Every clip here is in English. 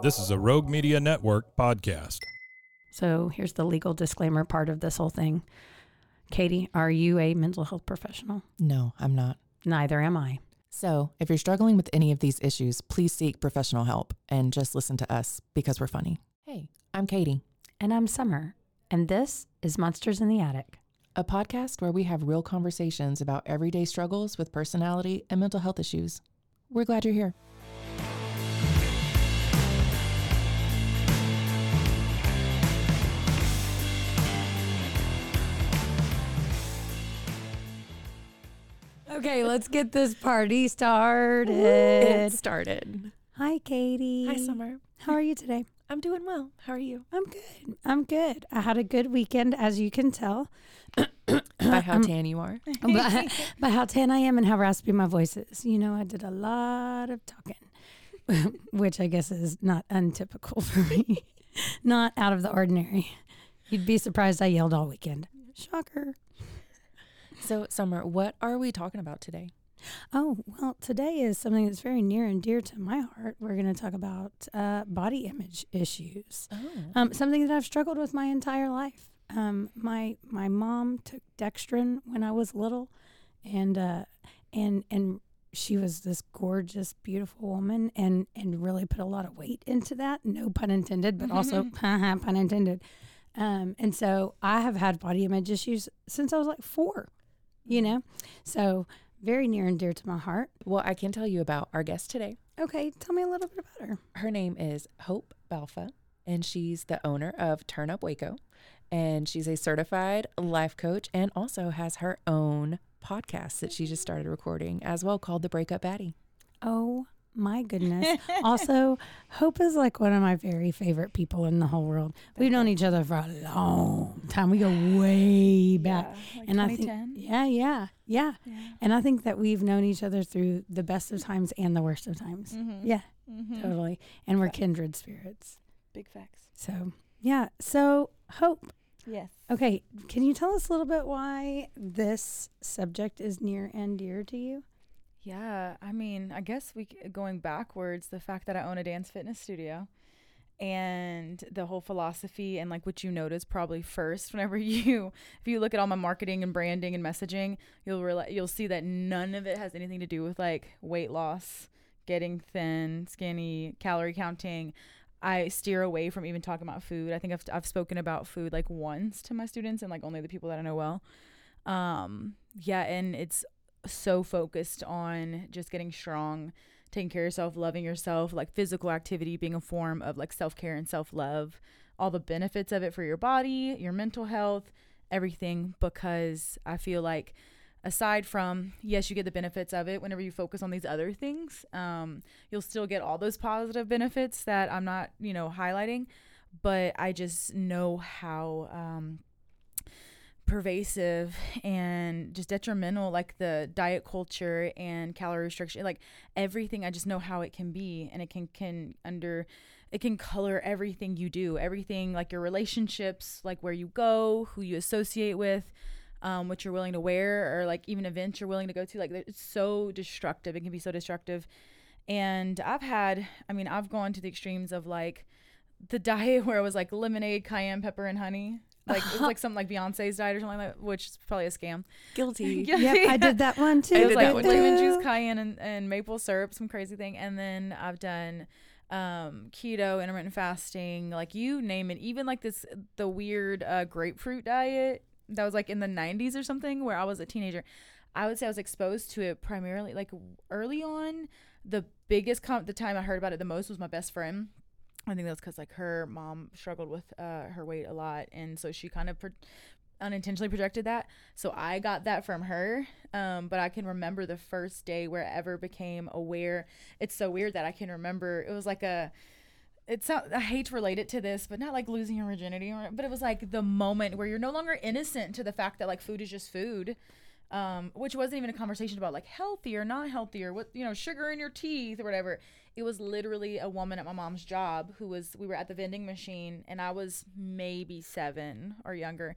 This is a Rogue Media Network podcast. So here's the legal disclaimer part of this whole thing. Katie, are you a mental health professional? No, I'm not. Neither am I. So, if you're struggling with any of these issues, please seek professional help and just listen to us because we're funny. Hey, I'm Katie, And I'm Summer. And this is Monsters in the Attic. a podcast where we have real conversations about everyday struggles with personality and mental health issues. We're glad you're here. Okay, let's get this party started. It started. Hi, Katie. Hi, Summer. How are you today? I'm doing well. How are you? I'm good. I'm good. I had a good weekend, as you can tell. By how Um, tan you are. by, by how tan I am and how raspy my voice is. You know, I did a lot of talking, which I guess is not untypical for me, not out of the ordinary. You'd be surprised I yelled all weekend. Shocker. So, Summer, what are we talking about today? Oh, well, today is something that's very near and dear to my heart. We're going to talk about uh, body image issues. Oh. Um, something that I've struggled with my entire life. Um, my my mom took Dexatrim when I was little, and uh, and and she was this gorgeous, beautiful woman, and and really put a lot of weight into that. No pun intended, but also pun intended. Um, and so I have had body image issues since I was like four. You know, so very near and dear to my heart. Well, I can tell you about our guest today. Okay, tell me a little bit about her. Her name is Hope Balfa, and she's the owner of Turn Up Waco. And she's a certified life coach and also has her own podcast that she just started recording as well called The Breakup Baddie. Oh my goodness. also, Hope is like one of my very favorite people in the whole world. We've known each other for a long time. We go way back. and I think yeah, yeah, yeah, And I think that we've known each other through the best of times and the worst of times. Yeah, totally. And we're kindred spirits. Big facts. So, yeah. So, Hope, Yes. okay, can you tell us a little bit why this subject is near and dear to you? Yeah. I mean, I guess we going backwards, the fact that I own a dance fitness studio and the whole philosophy and like what you notice probably first whenever you if you look at all my marketing and branding and messaging, you'll realize you'll see that none of it has anything to do with like weight loss, getting thin, skinny, calorie counting. I steer away from even talking about food. I think I've I've spoken about food like once to my students and like only the people that I know well. Um yeah, and it's so focused on just getting strong, taking care of yourself, loving yourself, like physical activity being a form of like self care and self love, all the benefits of it for your body, your mental health, everything. Because I feel like, aside from, yes, you get the benefits of it whenever you focus on these other things, um, you'll still get all those positive benefits that I'm not, you know, highlighting. But I just know how, um, pervasive and just detrimental like the diet culture and calorie restriction like everything i just know how it can be and it can can under it can color everything you do everything like your relationships like where you go who you associate with um, what you're willing to wear or like even events you're willing to go to like it's so destructive it can be so destructive. And i've had i mean i've gone to the extremes of like the diet where it was like lemonade cayenne pepper and honey like it was like something like Beyonce's diet or something like that, which is probably a scam. Guilty. Yep, I did that one too. It was did like that one lemon juice, cayenne, and, and maple syrup, some crazy thing. And then I've done um keto, intermittent fasting, like you name it. Even like this the weird uh, grapefruit diet that was like in the 90s or something, where I was a teenager. I would say I was exposed to it primarily like early on. The biggest com- the time I heard about it the most was my best friend. I think that's because like her mom struggled with uh, her weight a lot, and so she kind of pro- unintentionally projected that. So I got that from her. Um, but I can remember the first day where I ever became aware. It's so weird that I can remember. It was like a It's sounds I hate to relate it to this, but not like losing your virginity, but it was like the moment where you're no longer innocent to the fact that like food is just food. Um, which wasn't even a conversation about like healthy or not healthy or what you know sugar in your teeth or whatever. It was literally a woman at my mom's job who was we were at the vending machine and I was maybe seven or younger.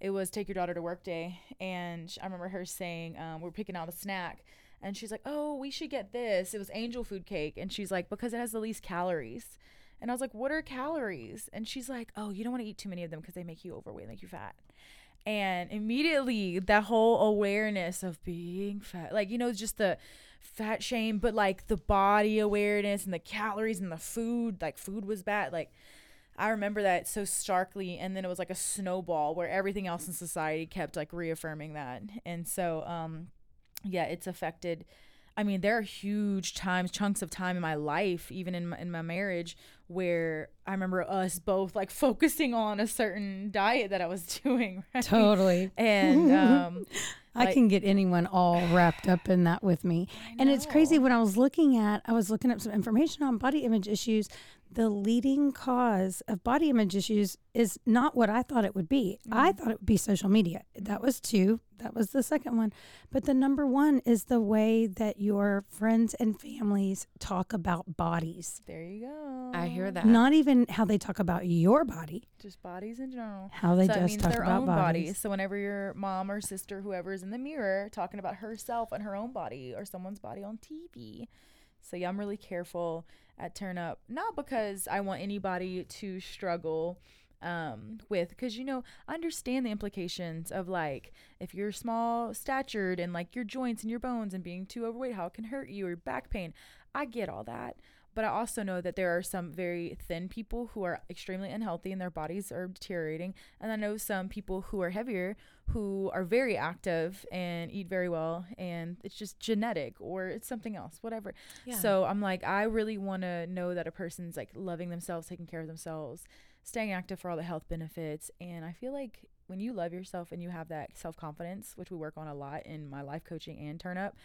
It was take your daughter to work day, and I remember her saying um, we're picking out a snack, and she's like, "Oh, we should get this." It was angel food cake, and she's like, "Because it has the least calories." And I was like, "What are calories?" And she's like, "Oh, you don't want to eat too many of them because they make you overweight, make you fat." And immediately that whole awareness of being fat, like you know, just the fat shame, but like the body awareness and the calories and the food, like food was bad, like. I remember that so starkly and then it was like a snowball where everything else in society kept like reaffirming that. And so um yeah, it's affected I mean, there are huge times, chunks of time in my life, even in my, in my marriage, where I remember us both like focusing on a certain diet that I was doing. Right? Totally. And um, I like- can get anyone all wrapped up in that with me. And it's crazy when I was looking at, I was looking up some information on body image issues. The leading cause of body image issues is not what I thought it would be. I mm. thought it would be social media. That was two. That was the second one. But the number one is the way that your friends and families talk about bodies. there you go. I hear that. Not even how they talk about your body, just bodies in general. how they so just means talk their about own bodies. bodies. So whenever your mom or sister, whoever is in the mirror, talking about herself and her own body or someone's body on TV. So yeah, I'm really careful at Turn Up, not because I want anybody to struggle um with because you know I understand the implications of like if you're small statured and like your joints and your bones and being too overweight how it can hurt you or back pain. I get all that but I also know that there are some very thin people who are extremely unhealthy and their bodies are deteriorating. And I know some people who are heavier who are very active and eat very well. And it's just genetic or it's something else, whatever. Yeah. So I'm like, I really want to know that a person's like loving themselves, taking care of themselves, staying active for all the health benefits. And I feel like when you love yourself and you have that self confidence, which we work on a lot in my life coaching and turn up,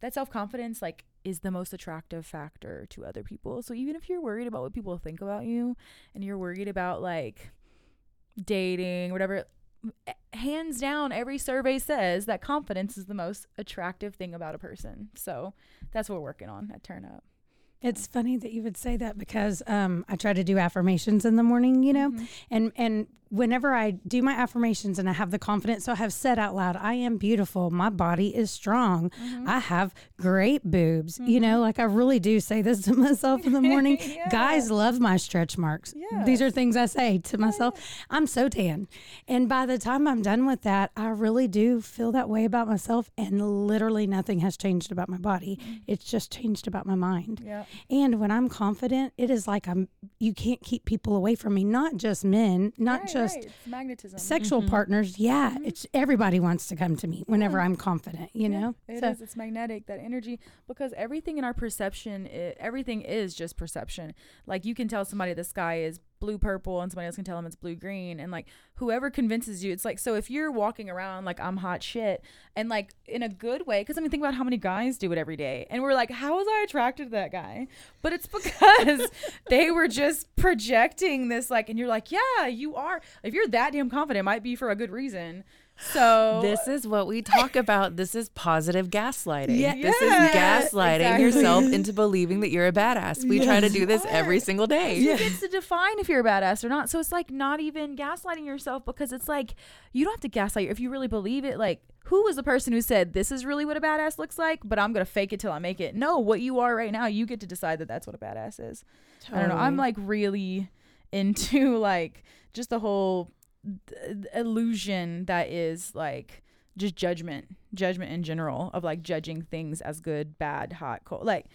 that self confidence like is the most attractive factor to other people. So even if you're worried about what people think about you and you're worried about like dating, whatever, eh, hands down every survey says that confidence is the most attractive thing about a person. So that's what we're working on at Turn Up. It's funny that you would say that because um, I try to do affirmations in the morning, you know, and and whenever I do my affirmations and I have the confidence, so I have said out loud, "I am beautiful. My body is strong. Mm-hmm. I have great boobs." You know, mm-hmm. like I really do say this to myself in the morning. Guys love my stretch marks. These are things I say to oh, myself. I'm so tan, and by the time I'm done with that, I really do feel that way about myself, and literally nothing has changed about my body. Mm-hmm. It's just changed about my mind. Yeah. And when I'm confident, it is like I'm you can't keep people away from me, not just men, not Right, just right. It's magnetism. sexual mm-hmm. partners. Yeah, mm-hmm. it's everybody wants to come to me whenever I'm confident, you know? It so is. It's magnetic. That energy, because everything in our perception, i everything is just perception. Like you can tell somebody the sky is blue purple, and somebody else can tell them it's blue green, and like whoever convinces you, it's like so. If you're walking around like I'm hot shit, and like in a good way, because I mean, think about how many guys do it every day, and we're like, how was I attracted to that guy? But it's because they were just projecting this, like, and you're like, yeah, you are. If you're that damn confident, it might be for a good reason. So This is what we talk about. This is positive gaslighting. Yeah. This Yes, is gaslighting exactly. yourself into believing that you're a badass. We try to do this every single day. you get to define if you're a badass or not. So it's like not even gaslighting yourself because it's like you don't have to gaslight if you really believe it. Like who was the person who said this is really what a badass looks like, but I'm gonna fake it till I make it? No, what you are right now, you get to decide that that's what a badass is. I don't know. I'm like really into like just the whole illusion that is like just judgment, judgment in general of like judging things as good, bad, hot, cold, like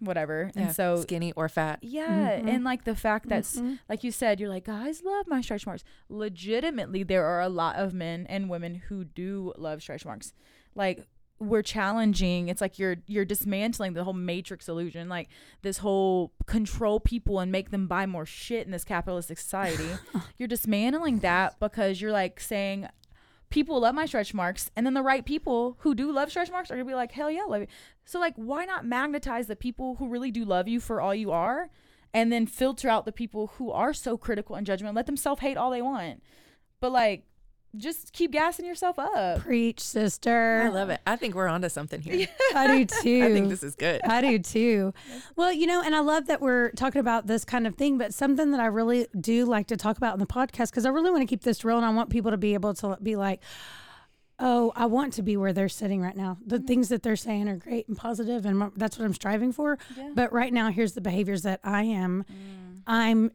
whatever. Yeah, And so skinny or fat. yeah, Mm-hmm. and like the fact that, s like you said, you're like, guys love my stretch marks. Legitimately, there are a lot of men and women who do love stretch marks. Like we're challenging. It's like you're you're dismantling the whole matrix illusion, like this whole control people and make them buy more shit in this capitalistic society. you're dismantling that because you're like saying. People love my stretch marks, and then the right people who do love stretch marks are gonna be like, hell yeah, love you. So like, why not magnetize the people who really do love you for all you are, and then filter out the people who are so critical and judgmental. Let them self hate all they want, but like just keep gassing yourself up. Preach, sister. I love it. I think we're onto something here. I do too. I think this is good. I do too. Well, you know, and I love that we're talking about this kind of thing, but something that I really do like to talk about in the podcast because I really want to keep this real and I want people to be able to be like, oh, I want to be where they're sitting right now. The mm-hmm. things that they're saying are great and positive, and that's what I'm striving for. Yeah. But right now, here's the behaviors that I am, mm. I'm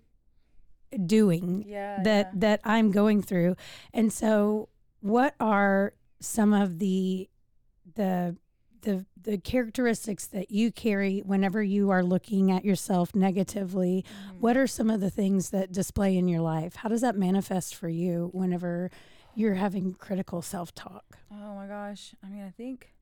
doing Yeah. that yeah. that I'm going through. And so what are some of the the the the characteristics that you carry whenever you are looking at yourself negatively? Mm-hmm. What are some of the things that display in your life? How does that manifest for you whenever you're having critical self-talk? Oh my gosh. I mean, I think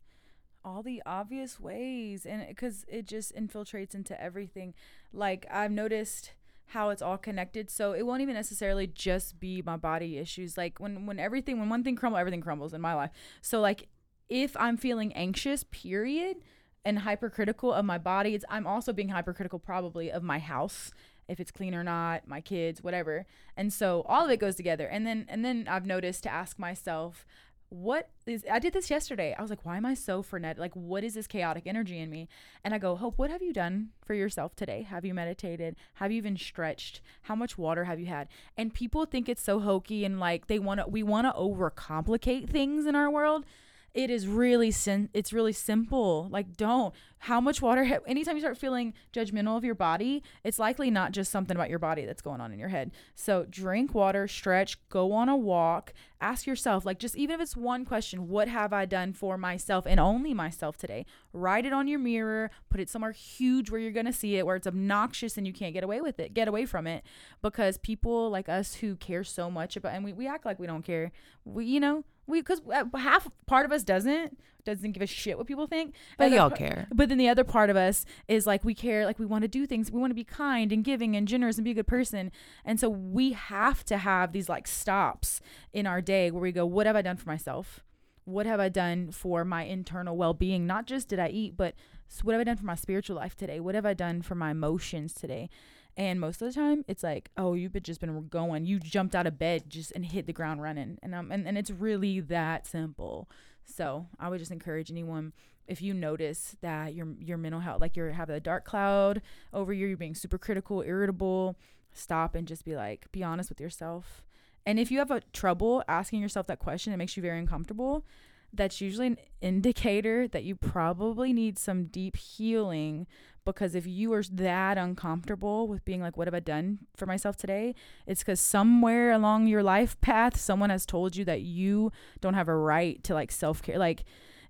all the obvious ways and because it just infiltrates into everything. Like I've noticed how it's all connected. So it won't even necessarily just be my body issues. Like when when everything when one thing crumbles, everything crumbles in my life. So like if I'm feeling anxious, period, and hypercritical of my body, it's I'm also being hypercritical probably of my house if it's clean or not, my kids, whatever. And so all of it goes together. And then and then I've noticed to ask myself, what is I did this yesterday. I was like, why am I so frenetic? Like, what is this chaotic energy in me? And I go, Hope, what have you done for yourself today? Have you meditated? Have you even stretched? How much water have you had? And people think it's so hokey and like they want to we want to overcomplicate things in our world. It is really sim- it's really simple. Like don't how much water ha- anytime you start feeling judgmental of your body, it's likely not just something about your body that's going on in your head. So drink water, stretch, go on a walk, ask yourself like just even if it's one question, what have I done for myself and only myself today? Write it on your mirror, put it somewhere huge where you're going to see it where it's obnoxious and you can't get away with it. Get away from it because people like us who care so much about and we, we act like we don't care. We you know, we because uh, half part of us doesn't doesn't give a shit what people think. But Other y'all care. but then the other part of us is like we care like we want to do things we want to be kind and giving and generous and be a good person. And so we have to have these like stops in our day where we go what have i done for myself? What have i done for my internal well-being? Not just did i eat but what have i done for my spiritual life today? What have i done for my emotions today and most of the time it's like oh you've just been going. You jumped out of bed just and hit the ground running. And um and, and it's really that simple. So i would just encourage anyone if you notice that your your mental health like you're having a dark cloud over you you're being super critical irritable stop and just be like be honest with yourself. And if you have a trouble asking yourself that question it makes you very uncomfortable that's usually an indicator that you probably need some deep healing because if you are that uncomfortable with being like what have i done for myself today? It's because somewhere along your life path someone has told you that you don't have a right to like self-care like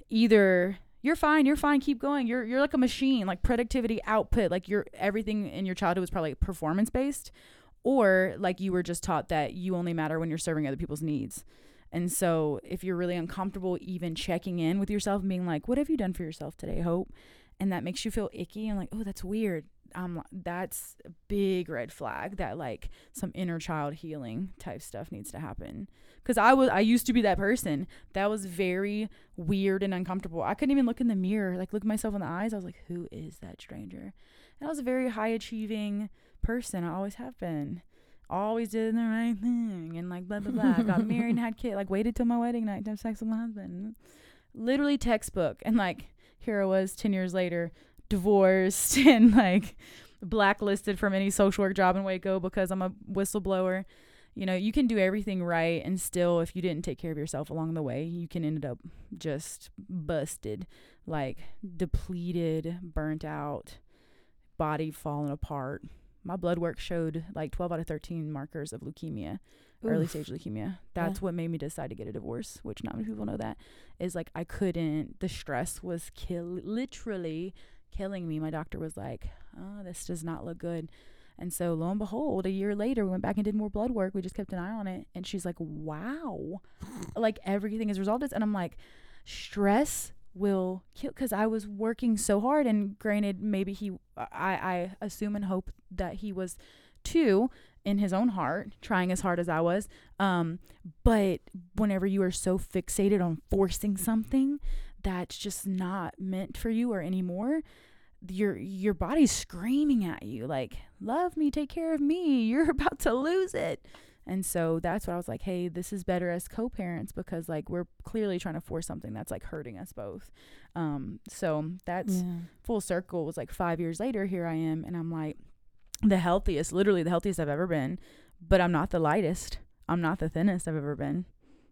either you're fine you're fine keep going. You're you're like a machine like productivity output like your everything in your childhood was probably performance based or like you were just taught that you only matter when you're serving other people's needs and so if you're really uncomfortable even checking in with yourself and being like what have you done for yourself today hope? And that makes you feel icky and like oh that's weird. Um that's a big red flag that like some inner child healing type stuff needs to happen. Because i was i used to be that person that was very weird and uncomfortable. I couldn't even look in the mirror like look myself in the eyes. I was like who is that stranger? And i was a very high achieving person. I always have been always did the right thing and like blah blah blah. I got married and had kids like waited till my wedding night to have sex with my husband. Literally textbook. And like here i was 10 years later divorced and like blacklisted from any social work job in waco because i'm a whistleblower. You know you can do everything right and still if you didn't take care of yourself along the way you can end up just busted like depleted burnt out body falling apart my blood work showed like 12 out of 13 markers of leukemia early stage leukemia. That's Yeah. what made me decide to get a divorce which not many people know that is like i couldn't the stress was kill literally killing me. My doctor was like oh this does not look good. And so lo and behold a year later we went back and did more blood work. We just kept an eye on it. And she's like wow. Like everything is resolved. And i'm like stress will kill because i was working so hard and granted maybe he i i assume and hope that he was too in his own heart trying as hard as i was. Um but whenever you are so fixated on forcing something that's just not meant for you or anymore your your body's screaming at you like love me take care of me you're about to lose it and so that's what i was like hey this is better as co-parents because like we're clearly trying to force something that's like hurting us both. Um so that's Yeah. full circle was like five years later here i am and i'm like the healthiest literally the healthiest i've ever been but i'm not the lightest. I'm not the thinnest i've ever been.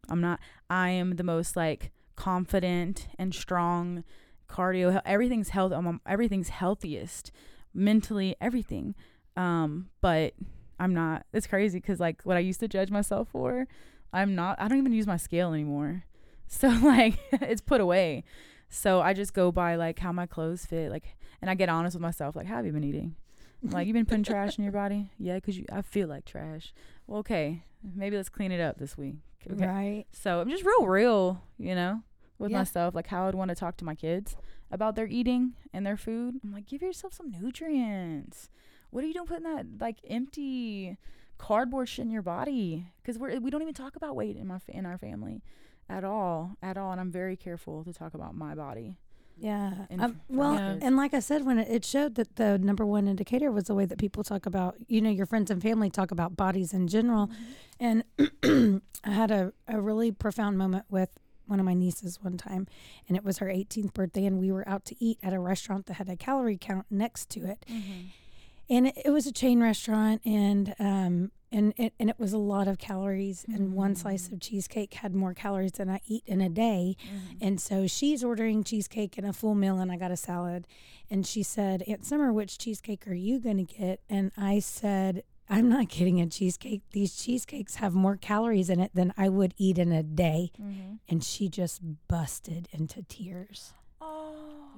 I'm not i am the most like confident and strong cardio everything's health um, everything's healthiest mentally everything. Um but i'm not it's crazy because like what i used to judge myself for i'm not i don't even use my scale anymore so like it's put away so i just go by like how my clothes fit like and i get honest with myself like how have you been eating like you've been putting trash in your body yeah because you i feel like trash well okay maybe let's clean it up this week okay Right. so I'm just real real, you know, with Yeah. myself. Like how I'd want to talk to my kids about their eating and their food. I'm like, give yourself some nutrients. What are you doing putting that like empty cardboard shit in your body? Because we're we don't even talk about weight in my in our family at all, at all. And I'm very careful to talk about my body. Yeah. Um, well, Yeah. and like I said, when it, it showed that the number one indicator was the way that people talk about, you know, your friends and family talk about bodies in general. And I had a, a really profound moment with one of my nieces one time, and it was her 18th birthday, and we were out to eat at a restaurant that had a calorie count next to it. And it, it was a chain restaurant, and um, and it, and it was a lot of calories. And one slice mm. of cheesecake had more calories than I eat in a day. Mm-hmm. And so she's ordering cheesecake and a full meal, and I got a salad. And she said, Aunt Summer, which cheesecake are you going to get? And I said, I'm not getting a cheesecake. These cheesecakes have more calories in it than I would eat in a day. Mm-hmm. And she just busted into tears.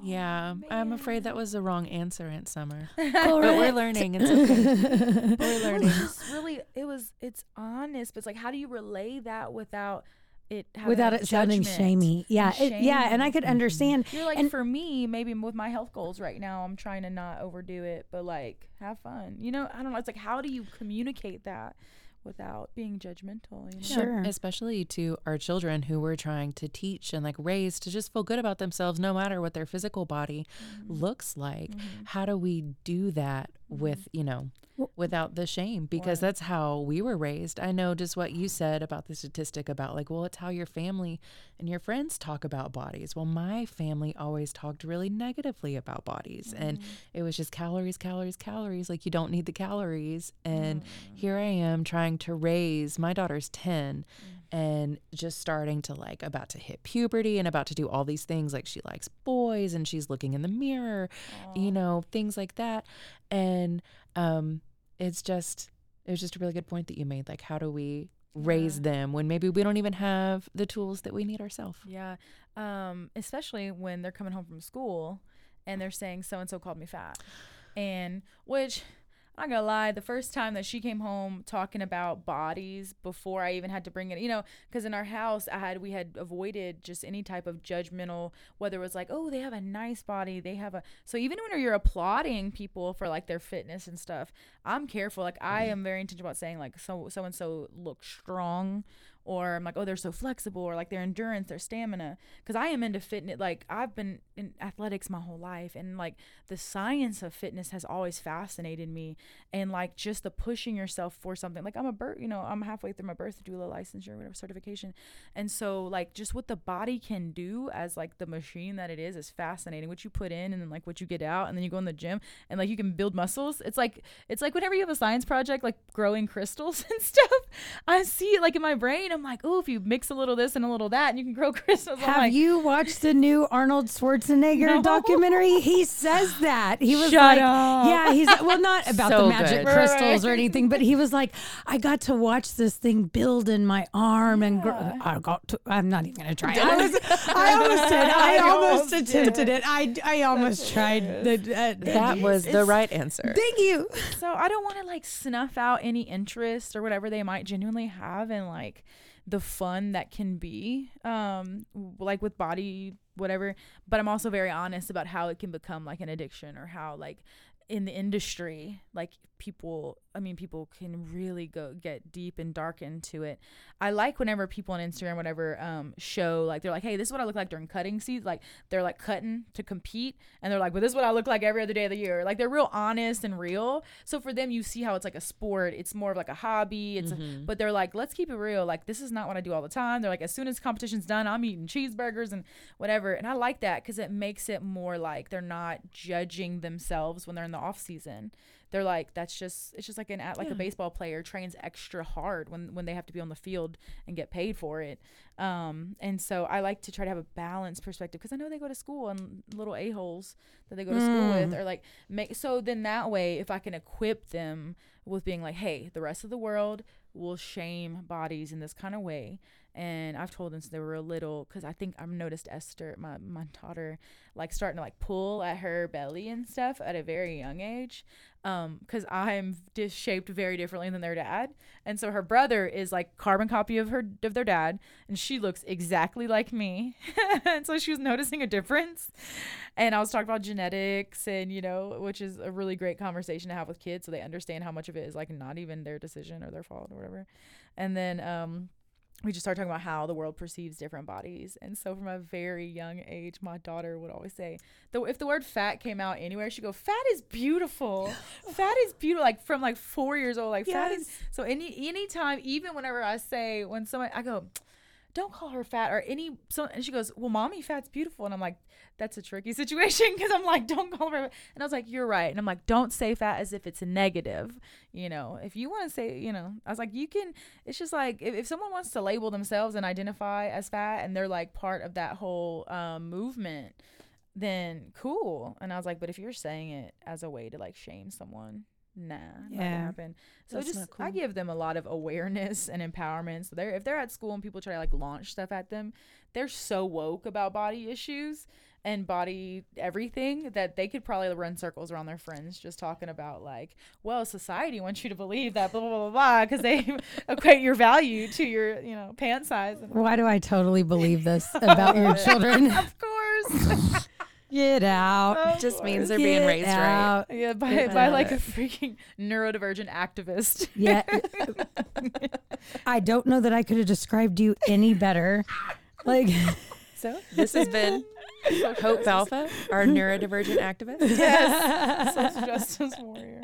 Yeah, I'm afraid that was the wrong answer, Aunt Summer. But But we're learning. It's okay. we're learning. was just really it was it's honest, but it's like how do you relay that without it having Without it sounding judgment shamey. Yeah. and It, yeah. And I shame? could understand. You're like And- for me, maybe with my health goals right now, I'm trying to not overdo it, but like have fun. You know, I don't know. It's like how do you communicate that without being judgmental? You know? Yeah, especially to our children who we're trying to teach and like raise to just feel good about themselves no matter what their physical body mm-hmm. looks like. Mm-hmm. How do we do that with, you know, without the shame? Because that's how we were raised. I know just what you said about the statistic about like, well, it's how your family and your friends talk about bodies. Well, my family always talked really negatively about bodies and mm. it was just calories, calories, calories. Like you don't need the calories. And mm. here I am trying to raise my daughter's 10 mm. and just starting to like about to hit puberty and about to do all these things like she likes boys and she's looking in the mirror, you know, things like that. And um it's just it was just a really good point that you made like how do we raise Yeah. them when maybe we don't even have the tools that we need ourselves. Yeah. Um, especially when they're coming home from school and they're saying so and so called me fat. And which not gonna lie, the first time that she came home talking about bodies before I even had to bring it, you know, because in our house I had we had avoided just any type of judgmental, whether it was like, oh, they have a nice body, they have a so even when you're applauding people for like their fitness and stuff, I'm careful. Like I mm-hmm. am very intentional about saying like so so and so looks strong or I'm like, oh, they're so flexible, or like their endurance, their stamina. Because I am into fitness. Like I've been in athletics my whole life, and like the science of fitness has always fascinated me. And like just the pushing yourself for something. Like I'm a birth, you know, I'm halfway through my birth doula licensure, whatever certification, and so like just what the body can do as like the machine that it is is fascinating. What you put in and then like what you get out, and then you go in the gym and like you can build muscles. It's like it's like whenever you have a science project, like growing crystals and stuff. I see it like in my brain. I'm like, oh, if you mix a little this and a little that, and you can grow crystals. I'm Have like, you watched the new Arnold Schwarzenegger No. documentary? He says that. He was Shut like, up. yeah, he's well, not about So the magic good. crystals or anything, but he was like, I got to watch this thing build in my arm and grow. I got to, I'm not even going to try. it. I, was, I almost did. I I almost almost attempted did. it. I, I almost tried. The, uh, That was the right answer. Thank you. so I don't want to like snuff out any interest or whatever they might genuinely have in like the fun that can be um like with body whatever but I'm also very honest about how it can become like an addiction or how like in the industry like people i mean people can really go get deep and dark into it. I like whenever people on instagram whatever um show like they're like hey this is what i look like during cutting season like they're like cutting to compete and they're like well this is what i look like every other day of the year. Like they're real honest and real. So for them you see how it's like a sport. It's more of like a hobby. It's Mm-hmm. but they're like let's keep it real. Like this is not what i do all the time. They're like as soon as competition's done i'm eating cheeseburgers and whatever. And i like that because it makes it more like they're not judging themselves when they're in the off season they're like that's just it's just like an at like a baseball player trains extra hard when when they have to be on the field and get paid for it. Um and so i like to try to have a balanced perspective because i know they go to school and little a-holes that they go to school with or like make so then that way if i can equip them with being like hey the rest of the world will shame bodies in this kind of way and I've told them since they were little because I think I've noticed Esther, my my daughter, like starting to like pull at her belly and stuff at a very young age, um, because I'm just shaped very differently than their dad, and so her brother is like carbon copy of her of their dad, and she looks exactly like me, and so she was noticing a difference, and I was talking about genetics and you know, which is a really great conversation to have with kids so they understand how much of it is like not even their decision or their fault or whatever, and then um we just started talking about how the world perceives different bodies. And so from a very young age, my daughter would always say, though if the word fat came out anywhere, she'd go, Fat is beautiful. fat is beautiful. Like from like four years old. Like fat is so any anytime, even whenever I say when someone I go, don't call her fat or any so and she goes well mommy fat's beautiful and i'm like that's a tricky situation because i'm like don't call her and i was like you're right and i'm like don't say fat as if it's a negative you know if you want to say you know i was like you can it's just like if, if someone wants to label themselves and identify as fat and they're like part of that whole um, movement then cool and i was like but if you're saying it as a way to like shame someone nah Yeah. happen so That's just not i give them a lot of awareness and empowerment so they're if they're at school and people try to like launch stuff at them they're so woke about body issues and body everything that they could probably run circles around their friends just talking about like well society wants you to believe that blah blah blah blah blah because they equate your value to your you know pant size Why do I totally believe this about your children? of course Get out. just means they're being Get raised right. out. yeah by, It by like a freaking neurodivergent activist Yeah. I don't know that I could have described you any better. Like, So this has been Hope Balfa, our neurodivergent activist. yes social justice warrior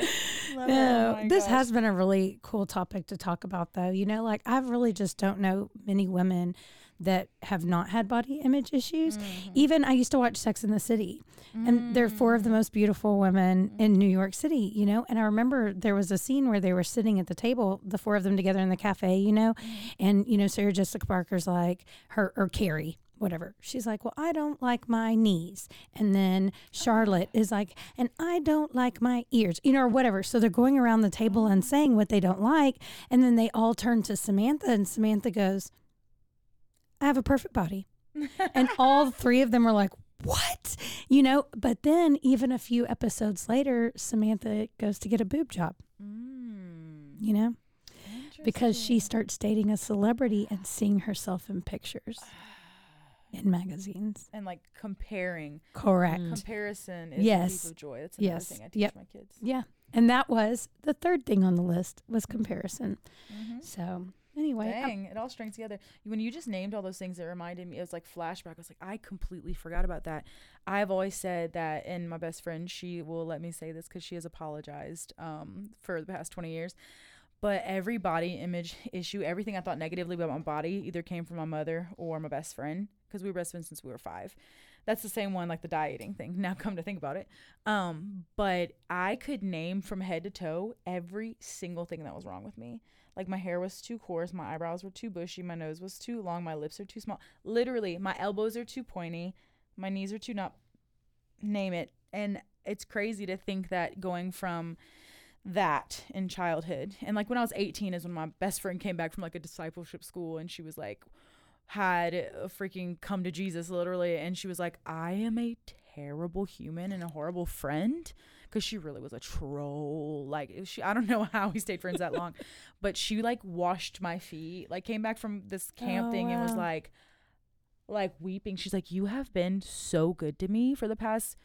Love no, Oh this gosh. has been a really cool topic to talk about, though. You know, like I really just don't know many women that have not had body image issues. Mm-hmm. Even I used to watch Sex in the City, and they're four of the mm. most beautiful women mm-hmm. in New York City, you know. And I remember there was a scene where they were sitting at the table, the four of them together in the cafe, you know, mm-hmm. and you know, Sarah Jessica Parker's like her or Carrie. Whatever. She's like, Well, I don't like my knees. And then Charlotte is like, And I don't like my ears, you know, or whatever. So they're going around the table and saying what they don't like. And then they all turn to Samantha, and Samantha goes, I have a perfect body and all three of them were like what you know but then even a few episodes later samantha goes to get a boob job Mm, you know because she starts dating a celebrity and seeing herself in pictures in magazines and like comparing correct Mm. comparison is Yes. a thief of joy that's another Yes. thing i teach Yep. my kids yeah and that was the third thing on the list was comparison Mhm. so anyway I- Dang, it all strings together. When you just named all those things, it reminded me. It was like flashback. I was like, I completely forgot about that. I've always said that, and my best friend, she will let me say this because she has apologized um, for the past twenty years. But every body image issue, everything I thought negatively about my body, either came from my mother or my best friend because we were best friends since we were five. That's the same one, like the dieting thing. Now, come to think about it, um, but I could name from head to toe every single thing that was wrong with me. Like my hair was too coarse, my eyebrows were too bushy, my nose was too long, my lips are too small. Literally, my elbows are too pointy, my knees are too not name it. And it's crazy to think that going from that in childhood and like when I was 18 is when my best friend came back from like a discipleship school and she was like had freaking come to Jesus literally and she was like I am a terrible human and a horrible friend because she really was a troll like eh, she I don't know how we stayed friends that long but she like washed my feet like came back from this camp Oh, thing and was like like weeping she's like you have been so good to me for the past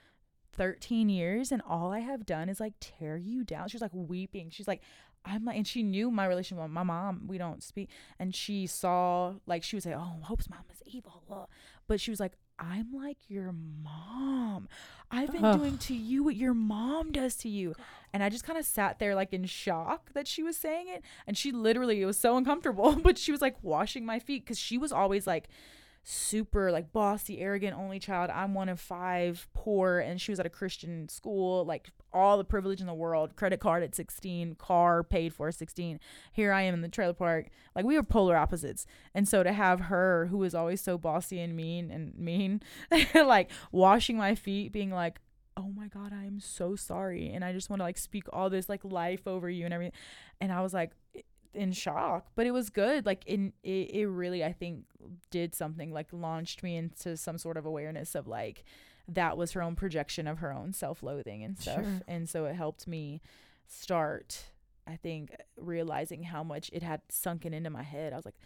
13 years and all I have done is like tear you down. She's like weeping. She's like, I'm like, and she knew my relationship with my mom. We don't speak. And she saw, like, she was like, oh, Hope's mom is evil. But she was like, I'm like your mom. I've been Ugh. doing to you what your mom does to you. And I just kind of sat there, like, in shock that she was saying it. And she literally, it was so uncomfortable, but she was like washing my feet because she was always like, super like bossy, arrogant, only child. I'm one of five, poor, and she was at a Christian school, like all the privilege in the world. Credit card at 16, car paid for at 16. Here I am in the trailer park. Like we were polar opposites. And so to have her, who was always so bossy and mean and mean, like washing my feet, being like, oh my god i am so sorry and i just want to like speak all this like life over you and everything and i was like in shock but it was good like in it, it really i think did something like launched me into some sort of awareness of like that was her own projection of her own self-loathing and stuff Sure. and so it helped me start i think realizing how much it had sunken into my head i was like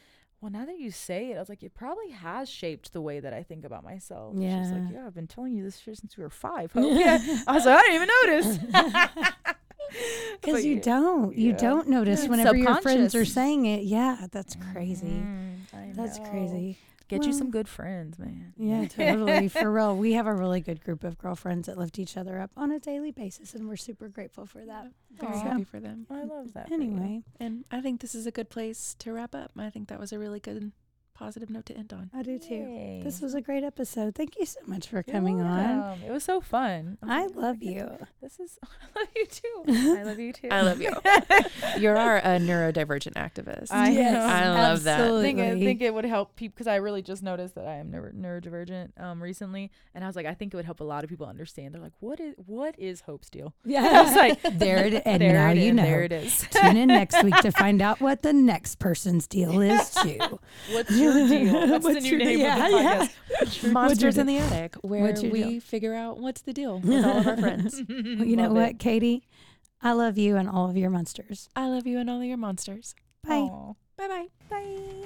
well now that you say it i was like it probably has shaped the way that i think about myself Yeah. she's like Yeah. i've been telling you this shit since we were five Hope." yeah i was like i didn't even notice Because But you don't. You Yeah. don't notice It's whenever your friends are saying it. Yeah, that's crazy. Mhm, That's know. crazy. Get you some good friends, man. Yeah, totally. For real. We have a really good group of girlfriends that lift each other up on a daily basis, and we're super grateful for that. Very happy for them. I love that. Anyway, And I think this is a good place to wrap up. I think that was a really good positive note to end on. I do too. Yay. This was a great episode. Thank you so much for You're coming on. It was so fun. was I like, oh, love get you. to- This is. I love you too. I love you too. I love you. You're our uh, neurodivergent activist. I Yes. I love that. I think, I think it would help people because I really just noticed that I am neuro- neurodivergent um, recently, and I was like, I think it would help a lot of people understand. They're like, what is what is Hope's deal? Yeah, I was like, there it and there now it you is, know. There it is. Tune in next week to find out what the next person's deal is too. What's your deal? What's, the new your- name yeah, of the yeah. podcast? Monsters in the Attic, where we deal? figure out what's the deal with all of our friends. Well, you know what, it. Katie? I love you and all of your monsters. I love you and all of your monsters. Bye. Aw. Bye bye. Bye.